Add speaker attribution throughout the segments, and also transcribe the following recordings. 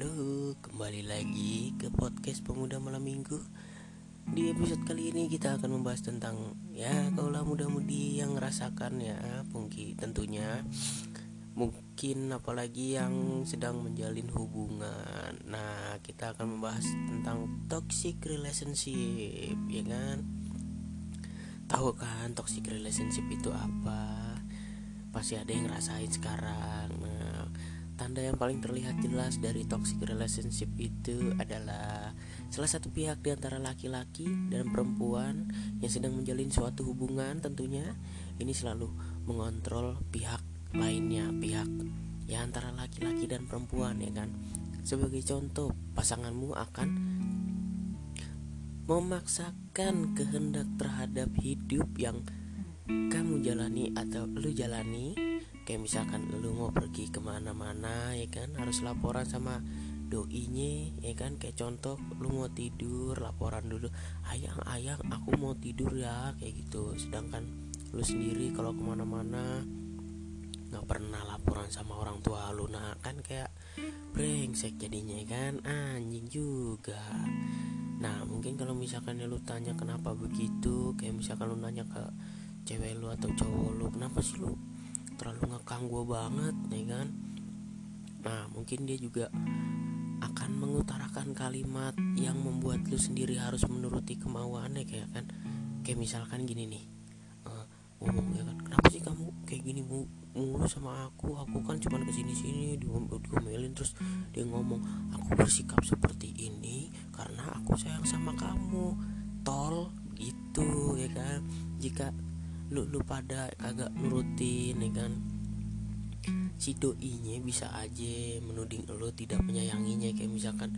Speaker 1: Halo, kembali lagi ke podcast Pemuda Malam Minggu. Di episode kali ini kita akan membahas tentang ya kaulah muda-mudi yang ngerasakan ya mungkin tentunya mungkin apalagi yang sedang menjalin hubungan. Nah, kita akan membahas tentang toxic relationship, ya kan? Tahu kan toxic relationship itu apa? Pasti ada yang ngerasain sekarang. Tanda yang paling terlihat jelas dari toxic relationship itu adalah salah satu pihak di antara laki-laki dan perempuan yang sedang menjalin suatu hubungan tentunya ini selalu mengontrol pihak lainnya, pihak ya antara laki-laki dan perempuan ya kan. Sebagai contoh, pasanganmu akan memaksakan kehendak terhadap hidup yang kamu jalani atau lu jalani kayak misalkan lu mau pergi ke mana-mana ya kan? Harus laporan sama doinya ya kan? Kayak contoh lu mau tidur laporan dulu ayang ayang aku mau tidur ya kayak gitu. Sedangkan lu sendiri kalau ke mana-mana nggak pernah laporan sama orang tua lu. Nah kan kayak brengsek jadinya kan? Anjing juga. Nah mungkin kalau misalkan lu tanya kenapa begitu kayak misalkan lu nanya ke cewek lu atau cowok lu kenapa sih lu terlalu ngekang gue banget nih kan? Nah mungkin dia juga akan mengutarakan kalimat yang membuat lu sendiri harus menuruti kemauannya kayak kan? Kayak misalkan gini nih uh, ngomong ya kan kenapa sih kamu kayak gini mulu sama aku? Aku kan cuma ke sini sini diomelin terus dia ngomong aku bersikap seperti ini karena aku sayang sama kamu tol gitu ya kan? Jika lu lu pada kagak nurutin ya kan? Si doinya bisa aja menuding lu tidak menyayanginya. Kayak misalkan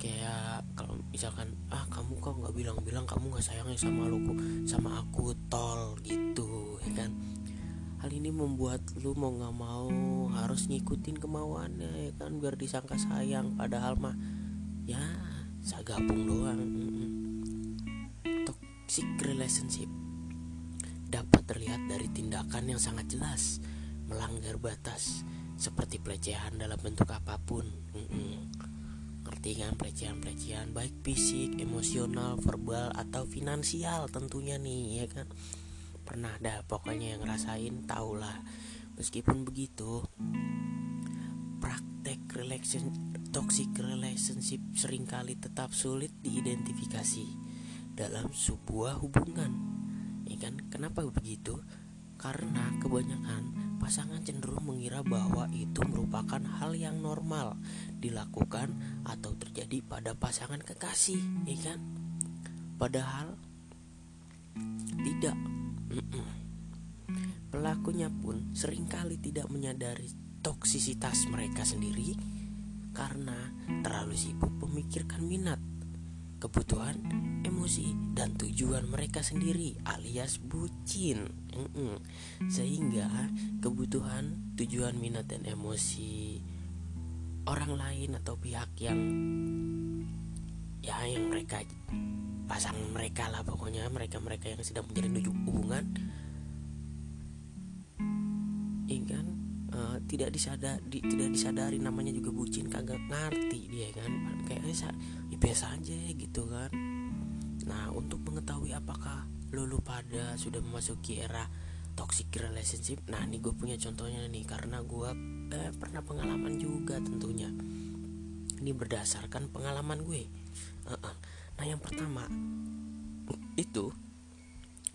Speaker 1: kayak kalau misalkan ah kamu kok nggak bilang-bilang kamu nggak sayangnya sama lu sama aku tol gitu ya kan? Hal ini membuat lu mau nggak mau harus ngikutin kemauannya ya kan? Biar disangka sayang. Padahal mah ya sagapung doang toxic relationship terlihat dari tindakan yang sangat jelas melanggar batas seperti pelecehan dalam bentuk apa pun. Mm-mm. Ngerti kan pelecehan-pelecehan baik fisik, emosional, verbal atau finansial tentunya nih ya kan. Pernah dah pokoknya yang ngerasain tahulah. Meskipun begitu, praktek relation toxic relationship sering kali tetap sulit diidentifikasi dalam sebuah hubungan kan kenapa begitu? Karena kebanyakan pasangan cenderung mengira bahwa itu merupakan hal yang normal dilakukan atau terjadi pada pasangan kekasih ya kan? Padahal tidak pelakunya pun sering kali tidak menyadari toksisitas mereka sendiri karena terlalu sibuk memikirkan minat kebutuhan, emosi, dan tujuan mereka sendiri alias bucin. Sehingga kebutuhan, tujuan, minat, dan emosi orang lain atau pihak yang ya yang mereka pasang mereka lah pokoknya mereka-mereka yang sedang menjalin hubungan uh, tidak disadar di, tidak disadari namanya juga bucin kagak ngerti dia kan. Kayaknya biasa aja gitu kan. Nah untuk mengetahui apakah lulu pada sudah memasuki era toxic relationship nah ini gue punya contohnya nih karena gue eh, pernah pengalaman juga tentunya. Ini berdasarkan pengalaman gue. Nah yang pertama itu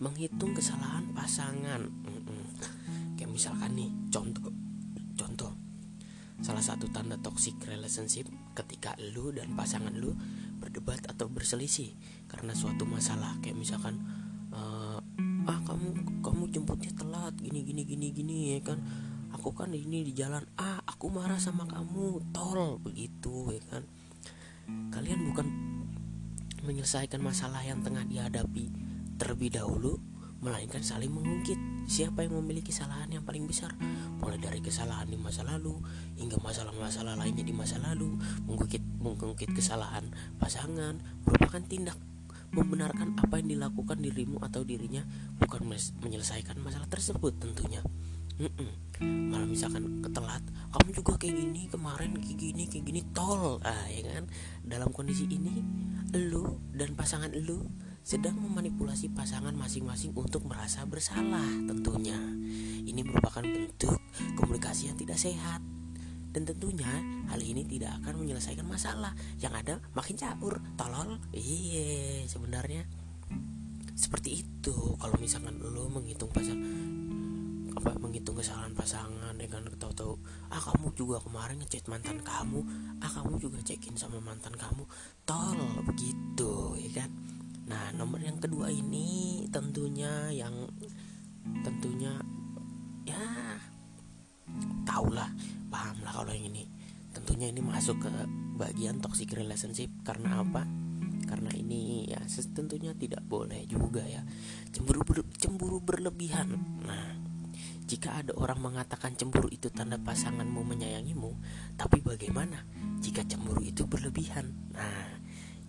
Speaker 1: menghitung kesalahan pasangan. Kayak misalkan nih contoh salah satu tanda toxic relationship ketika lu dan pasangan lu berdebat atau berselisih karena suatu masalah. Kayak misalkan uh, ah kamu kamu jemputnya telat gini gini gini gini ya kan. Aku kan ini di jalan ah aku marah sama kamu tol begitu ya kan. Kalian bukan menyelesaikan masalah yang tengah dihadapi terlebih dahulu melainkan saling mengungkit. Siapa yang memiliki kesalahan yang paling besar? Mulai dari kesalahan di masa lalu hingga masalah-masalah lainnya di masa lalu. Mengungkit mengungkit kesalahan pasangan merupakan tindak membenarkan apa yang dilakukan dirimu atau dirinya bukan menyelesaikan masalah tersebut tentunya. Mm-mm. malah misalkan ketelat kamu juga kayak gini kemarin kayak gini kayak gini tol. Ah ya kan? Dalam kondisi ini lu dan pasangan lu sedang memanipulasi pasangan masing-masing untuk merasa bersalah tentunya. Ini merupakan bentuk komunikasi yang tidak sehat. Dan tentunya hal ini tidak akan menyelesaikan masalah yang ada makin caur. Tolol? Iya sebenarnya seperti itu. Kalau misalkan lo menghitung pasang apa menghitung kesalahan pasangan dengan tahu-tahu ah kamu juga kemarin ngechat mantan kamu. Ah kamu juga cekin sama mantan kamu. Tol begitu ya kan nah nomor yang kedua ini tentunya yang tentunya ya tahulah paham lah kalau yang ini. Tentunya ini masuk ke bagian toxic relationship. Karena apa? Karena ini ya tentunya tidak boleh juga ya. Cemburu ber, cemburu berlebihan. Nah jika ada orang mengatakan cemburu itu tanda pasanganmu menyayangimu tapi bagaimana jika cemburu itu berlebihan? Nah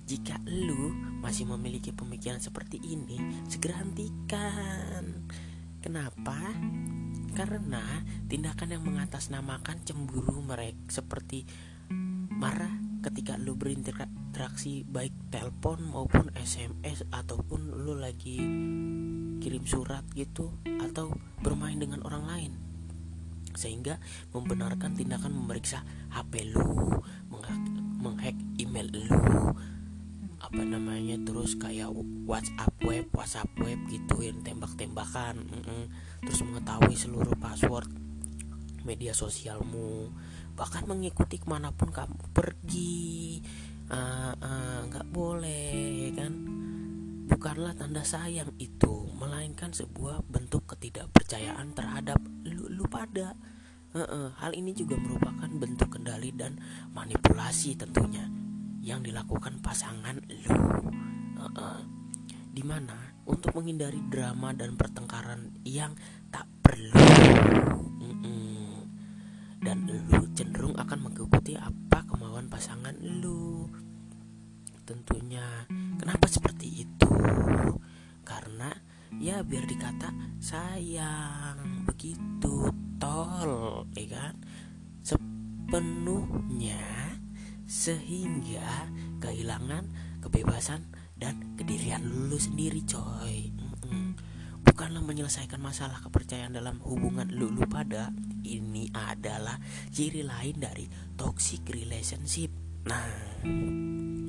Speaker 1: jika lu masih memiliki pemikiran seperti ini segera hentikan. Kenapa? Karena tindakan yang mengatasnamakan cemburu mereka seperti marah ketika lu berinteraksi baik telepon maupun SMS ataupun lu lagi kirim surat gitu atau bermain dengan orang lain. Sehingga membenarkan tindakan memeriksa HP lu menghack email lu apa namanya terus kayak WhatsApp web WhatsApp web gitu yang tembak-tembakan mm -mm. terus mengetahui seluruh password media sosialmu. Bahkan mengikuti ke mana pun kamu pergi. Ah, ah, nggak uh, uh, boleh kan? Bukanlah tanda sayang itu melainkan sebuah bentuk ketidakpercayaan terhadap lu, lu pada. Uh, uh, hal ini juga merupakan bentuk kendali dan manipulasi tentunya yang dilakukan pasangan lu. Uh -uh. di mana untuk menghindari drama dan pertengkaran yang tak perlu. Mm -mm. dan lu cenderung akan mengikuti apa kemauan pasangan lu. Tentunya kenapa seperti itu? Karena ya biar dikata sayang. Begitu tol ya kan? Sepenuhnya sehingga kehilangan kebebasan dan kedirian. Lu sendiri coy. Bukanlah menyelesaikan masalah kepercayaan dalam hubungan. Lulu pada ini adalah ciri lain dari toxic relationship. Nah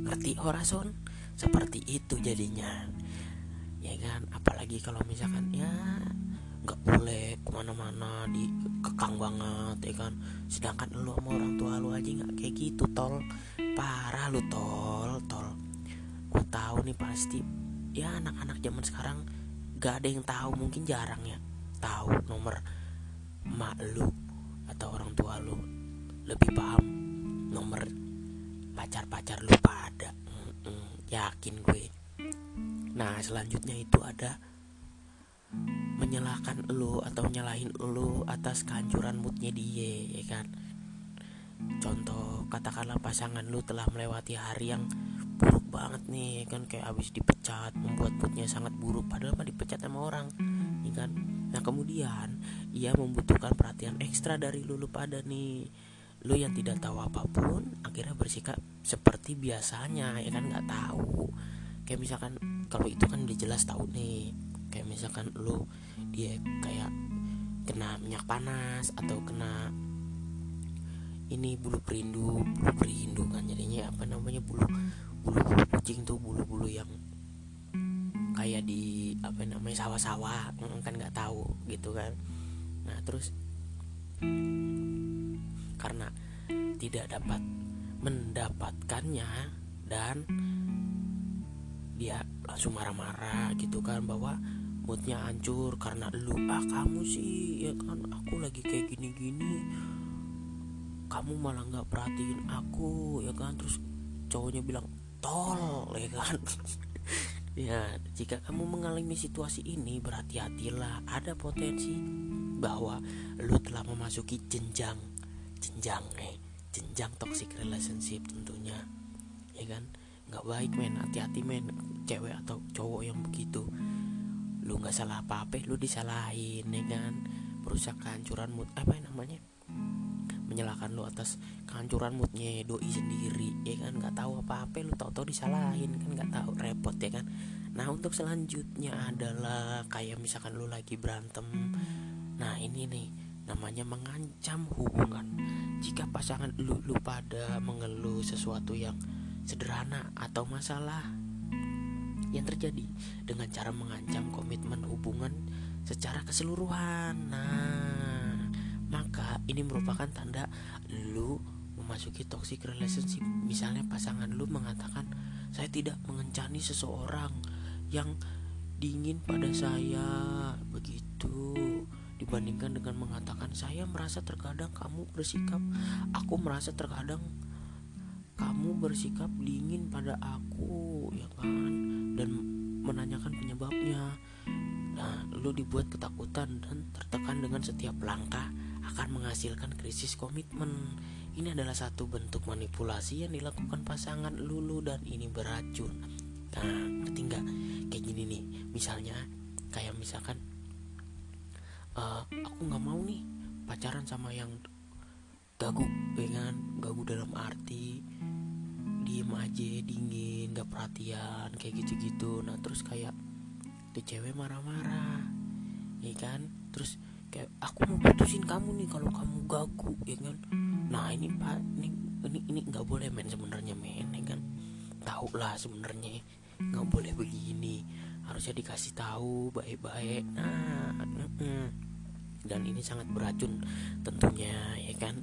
Speaker 1: ngerti orason seperti itu jadinya. Ya kan? Apalagi kalau misalkan ya nggak boleh ke mana-mana di kekang banget ya kan? Sedangkan lu sama orang tua lu aja nggak kayak gitu tol. Parah lu tol tol. Gue tahu nih pasti ya anak-anak zaman sekarang gak ada yang tahu mungkin jarang ya tahu nomor mak lu atau orang tua lu. Lebih paham nomor pacar-pacar lu pada yakin gue. Nah selanjutnya itu ada menyalahkan lo atau nyalahin lo atas kehancuran moodnya dia ya kan? Contoh katakanlah pasangan lo telah melewati hari yang buruk banget nih ya kan? Kayak habis dipecat membuat moodnya sangat buruk padahal mah dipecat sama orang ya kan? Nah kemudian ia membutuhkan perhatian ekstra dari lo pada nih. Lo yang tidak tahu apa pun akhirnya bersikap seperti biasanya ya kan? Nggak tahu. Kayak misalkan kalau itu kan udah jelas tahu nih kayak misalkan lo dia kayak kena minyak panas atau kena ini bulu perindu bulu perindu kan. Jadinya apa namanya bulu bulu bulu kucing tuh bulu bulu yang kayak di apa namanya sawah-sawah mm, kan nggak tahu gitu kan. Nah terus karena tidak dapat mendapatkannya dan dia langsung marah-marah gitu kan bahwa moodnya hancur karena lu ah kamu sih ya kan aku lagi kayak gini-gini. Kamu malah nggak perhatiin aku ya kan terus cowoknya bilang tol ya kan. Ya jika kamu mengalami situasi ini berhati-hatilah. Ada potensi bahwa lu telah memasuki jenjang jenjang eh jenjang toxic relationship tentunya ya kan. Nggak baik men. Hati-hati men cewek atau cowok yang begitu lu nggak salah apa apa lu disalahin ya kan? Berusaha kehancuran mood apa yang namanya? Menyalahkan lu atas kehancuran moodnya doi sendiri ya kan? Nggak tahu apa apa lu tau tau disalahin kan? Nggak tahu repot ya kan? Nah untuk selanjutnya adalah kayak misalkan lu lagi berantem. Nah ini nih namanya mengancam hubungan. Jika pasangan lu lu pada mengeluh sesuatu yang sederhana atau masalah yang terjadi dengan cara mengancam komitmen hubungan secara keseluruhan. Nah, maka ini merupakan tanda lu memasuki toxic relationship. Misalnya pasangan lu mengatakan, "Saya tidak mengencani seseorang yang dingin pada saya." Begitu dibandingkan dengan mengatakan, "Saya merasa terkadang kamu bersikap, aku merasa terkadang kamu bersikap dingin pada aku ya kan dan menanyakan penyebabnya. Nah lu dibuat ketakutan dan tertekan dengan setiap langkah akan menghasilkan krisis komitmen. Ini adalah satu bentuk manipulasi yang dilakukan pasangan lulu dan ini beracun. Nah ngerti nggak kayak gini nih. Misalnya kayak misalkan uh, aku nggak mau nih pacaran sama yang gagu dengan ya gagu dalam arti diem aja dingin gak perhatian kayak gitu-gitu. Nah terus kayak tuh cewek marah-marah ya kan? Terus kayak aku mau putusin kamu nih kalau kamu gagu ya kan? Nah ini pak ini ini ini nggak boleh men sebenarnya men ya kan? Tahu lah sebenarnya nggak boleh begini. Harusnya dikasih tahu baik-baik. Nah dan ini sangat beracun tentunya ya kan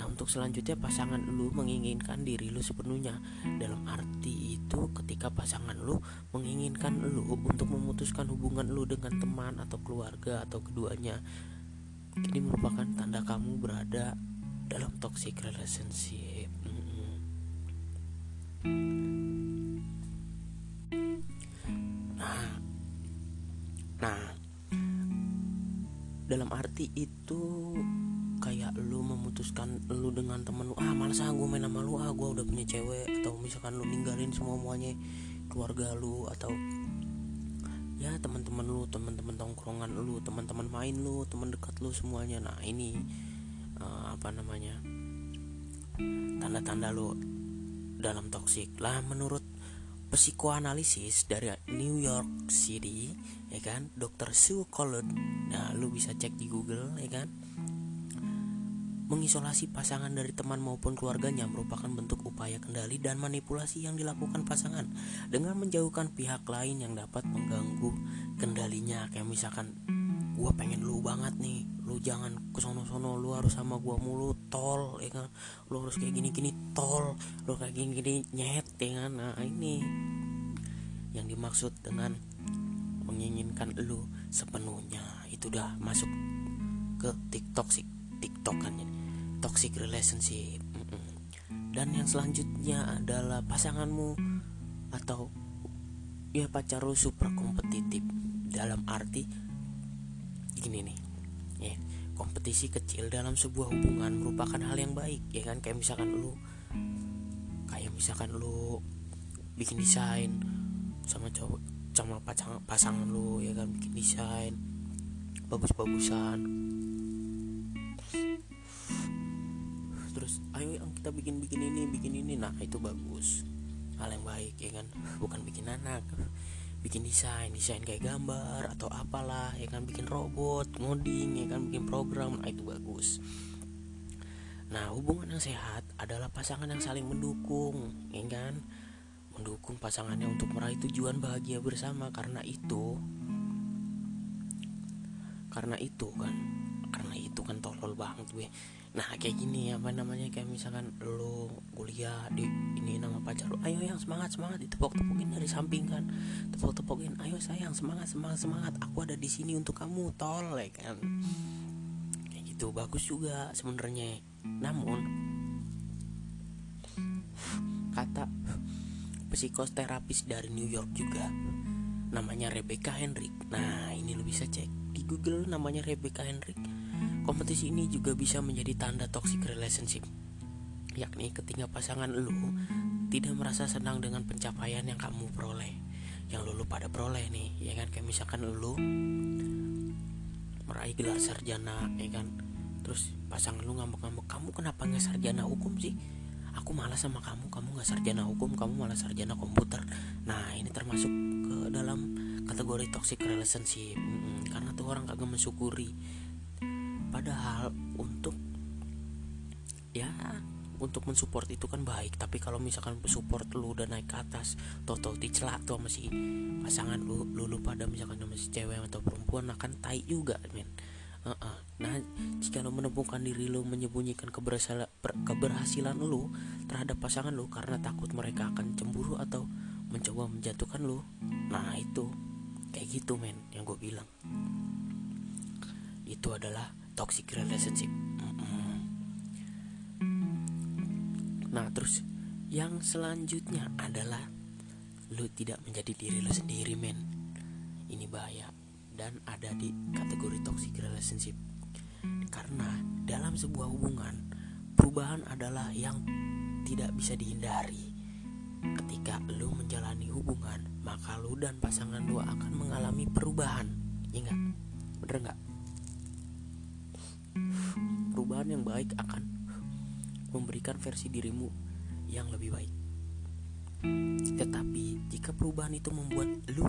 Speaker 1: Nah untuk selanjutnya pasangan lu menginginkan diri lu sepenuhnya. Dalam arti itu ketika pasangan lu menginginkan lu untuk memutuskan hubungan lu dengan teman atau keluarga atau keduanya Ini merupakan tanda kamu berada dalam toxic relationship. Nah Nah Dalam arti itu lu memutuskan lu dengan temen lu ah malas ah gue main sama lu ah gue udah punya cewek atau misalkan lu ninggalin semua muanya keluarga lu atau ya teman-teman lu teman-teman tongkrongan lu teman-teman main lu teman dekat lu semuanya. Nah ini uh, apa namanya tanda-tanda lu dalam toksik. Lah menurut psikoanalisis dari New York City ya kan dokter Sue Collard nah lu bisa cek di Google ya kan Mengisolasi pasangan dari teman maupun keluarganya merupakan bentuk upaya kendali dan manipulasi yang dilakukan pasangan dengan menjauhkan pihak lain yang dapat mengganggu kendalinya. Kayak misalkan, gue pengen lu banget nih, lu jangan kesono-sono, lu harus sama gue mulu, tol, ya kan? Lu harus kayak gini-gini, tol, lu kayak gini-gini, nyet, ya kan? Nah ini yang dimaksud dengan menginginkan lu sepenuhnya itu udah masuk ke TikTok sih TikTok kan ini toxic relationship. Dan yang selanjutnya adalah pasanganmu atau ya pacar lu super kompetitif. Dalam arti gini nih ya kompetisi kecil dalam sebuah hubungan merupakan hal yang baik ya kan? Kayak misalkan lu kayak misalkan lu bikin desain sama cowok sama pasangan pasangan lu ya kan? Bikin desain bagus-bagusan terus ayo kita bikin bikin ini bikin ini. Nah itu bagus. Hal yang baik ya kan? Bukan bikin anak bikin desain desain kayak gambar atau apalah ya kan? Bikin robot ngoding ya kan? Bikin program nah itu bagus. Nah hubungan yang sehat adalah pasangan yang saling mendukung ya kan? Mendukung pasangannya untuk meraih tujuan bahagia bersama. Karena itu karena itu kan karena itu kan tolol banget gue nah kayak gini apa namanya kayak misalkan lo kuliah di ini nama pacar lo ayo yang semangat semangat. Ditepok tepokin dari samping kan. Tepok tepokin ayo sayang semangat semangat semangat. Aku ada di sini untuk kamu tol ya kan. Kayak gitu bagus juga sebenarnya. Namun kata psikoterapis dari New York juga namanya Rebecca Henrik nah ini lo bisa cek di Google namanya Rebecca Henrik Kompetisi ini juga bisa menjadi tanda toxic relationship, yakni ketika pasangan lu tidak merasa senang dengan pencapaian yang kamu peroleh, yang lu pada peroleh nih, ya kan? Kayak misalkan lu meraih gelar sarjana ya kan? Terus pasangan lu ngambek-ngambek kamu kenapa nggak sarjana hukum sih? Aku malas sama kamu kamu nggak sarjana hukum kamu malah sarjana komputer. Nah ini termasuk ke dalam kategori toxic relationship. Hmm, karena tuh orang kagak mensyukuri padahal untuk ya untuk mensupport itu kan baik. Tapi kalau misalkan support lu udah naik ke atas toto dicelak tuh sama si pasangan lu lu, lu pada misalkan sama si cewek atau perempuan akan tai juga men. Uh -uh. nah jika lu menemukan diri lu menyembunyikan keberhasilan keberhasilan lu terhadap pasangan lu karena takut mereka akan cemburu atau mencoba menjatuhkan lu nah itu kayak gitu men yang gue bilang. Itu adalah toxic relationship. Nah terus yang selanjutnya adalah lu tidak menjadi diri lu sendiri men. Ini bahaya. Dan ada di kategori toxic relationship. Karena dalam sebuah hubungan perubahan adalah yang tidak bisa dihindari. Ketika lu menjalani hubungan maka lu dan pasangan lu akan mengalami perubahan. Enggak? Bener enggak? Perubahan yang baik akan memberikan versi dirimu yang lebih baik. Tetapi jika perubahan itu membuat lu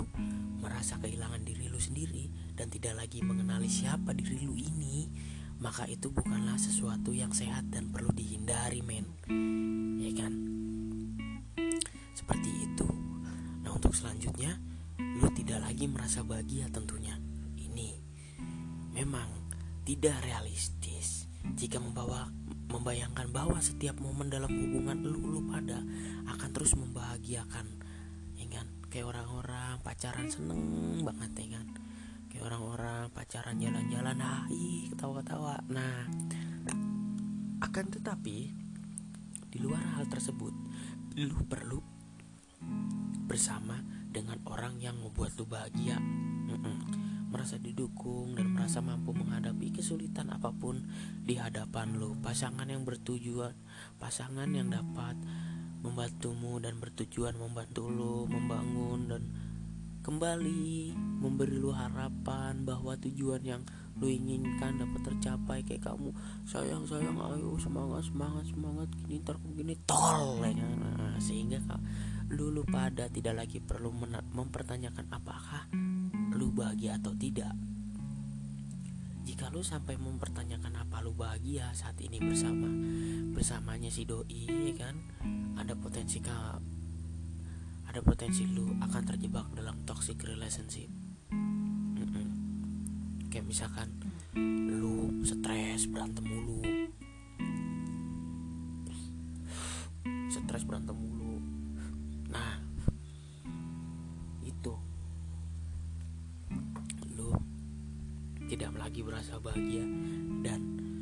Speaker 1: merasa kehilangan diri lu sendiri dan tidak lagi mengenali siapa diri lu ini, maka itu bukanlah sesuatu yang sehat dan perlu dihindari, men. Ya kan? Seperti itu. Nah, untuk selanjutnya, lu tidak lagi merasa bahagia tentunya. Ini memang tidak realistis jika membawa membayangkan bahwa setiap momen dalam hubungan lu lu pada akan terus membahagiakan ya kan? Kayak orang-orang pacaran seneng banget ya kan? Kayak orang-orang pacaran jalan-jalan hai ketawa-ketawa. Nah akan tetapi di luar hal tersebut lu perlu bersama dengan orang yang membuat lu bahagia merasa didukung dan merasa mampu menghadapi kesulitan apa pun di hadapan lo. Pasangan yang bertujuan pasangan yang dapat membantumu dan bertujuan membantu lo membangun dan kembali memberi lo harapan bahwa tujuan yang lo inginkan dapat tercapai. Kayak kamu sayang sayang ayo semangat semangat semangat gini ntar gini. Tol ya kan? nah, sehingga lu lu pada tidak lagi perlu mempertanyakan apakah lu bahagia atau tidak. Jika lu sampai mempertanyakan apa lu bahagia saat ini bersama bersamanya si doi ya kan? Ada potensi ke ada potensi lu akan terjebak dalam toxic relationship. Mm -mm. kayak misalkan lu stres berantem mulu. Stres berantem mulu bahagia dan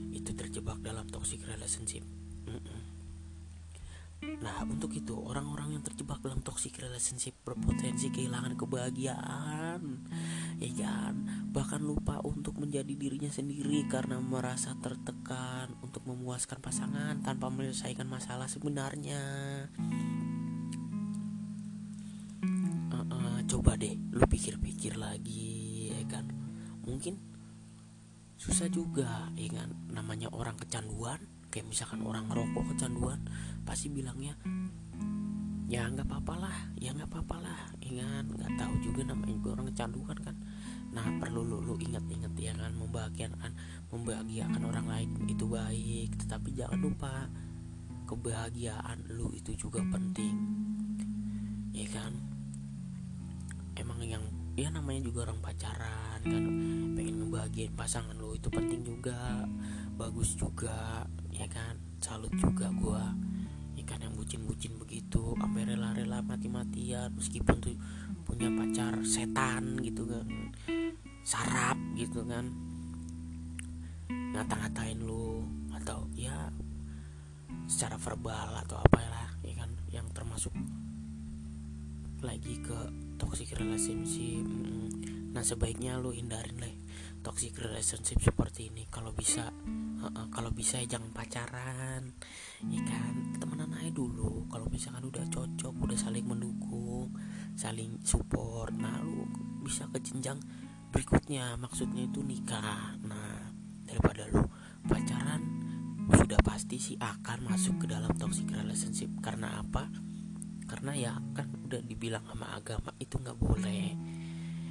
Speaker 1: itu terjebak dalam toxic relationship. Nah, untuk itu orang-orang yang terjebak dalam toxic relationship berpotensi kehilangan kebahagiaan, ya kan? Bahkan lupa untuk menjadi dirinya sendiri karena merasa tertekan untuk memuaskan pasangan tanpa menyelesaikan masalah sebenarnya. Coba deh, lu pikir-pikir lagi, ya kan? Mungkin susah juga ya kan? Namanya orang kecanduan kayak misalkan orang ngerokok kecanduan pasti bilangnya ya nggak apa-apa lah ya nggak apa-apa lah. Ya kan? Nggak tahu juga namanya juga orang kecanduan kan? Nah perlu lu, lu ingat-ingat ya kan? Membahagiakan membahagiakan orang lain itu baik. Tetapi jangan lupa kebahagiaan lu itu juga penting. Ya kan emang yang ya namanya juga orang pacaran kan pengen ngebahagiain pasangan lo itu penting juga. Bagus juga ya kan? Salut juga gua. Ya kan yang bucin-bucin begitu sampai rela-rela mati-matian meskipun tuh punya pacar setan gitu kan. Sarap gitu kan. Ngata-ngatain lu atau ya secara verbal atau apa lah ya kan? Yang termasuk lagi ke toxic relationship nah sebaiknya lu hindarin lah toxic relationship seperti ini. Kalau bisa uh, uh, kalau bisa ya jangan pacaran ya kan? Temenan aja dulu. Kalau misalkan udah cocok udah saling mendukung saling support nah lu bisa ke jenjang berikutnya. Maksudnya itu nikah. Nah daripada lu pacaran sudah pasti sih akan masuk ke dalam toxic relationship. Karena apa karena ya kan udah dibilang sama agama itu nggak boleh.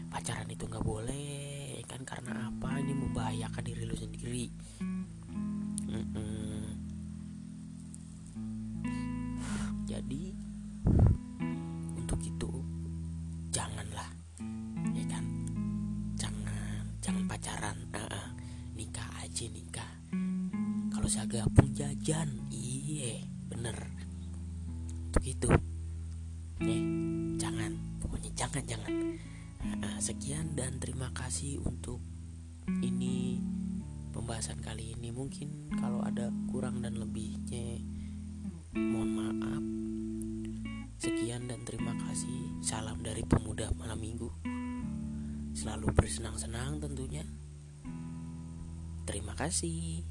Speaker 1: Pacaran itu nggak boleh kan? Karena apa? Ini membahayakan diri lu sendiri. Mm-mm. jadi untuk itu janganlah ya kan? Jangan jangan pacaran. Uh-uh. nikah aja nikah. Kalau saya gabung jajan iya bener sekian dan terima kasih untuk ini pembahasan kali ini. Mungkin kalau ada kurang dan lebihnya mohon maaf. Sekian dan terima kasih. Salam dari pemuda malam minggu. Selalu bersenang-senang tentunya. Terima kasih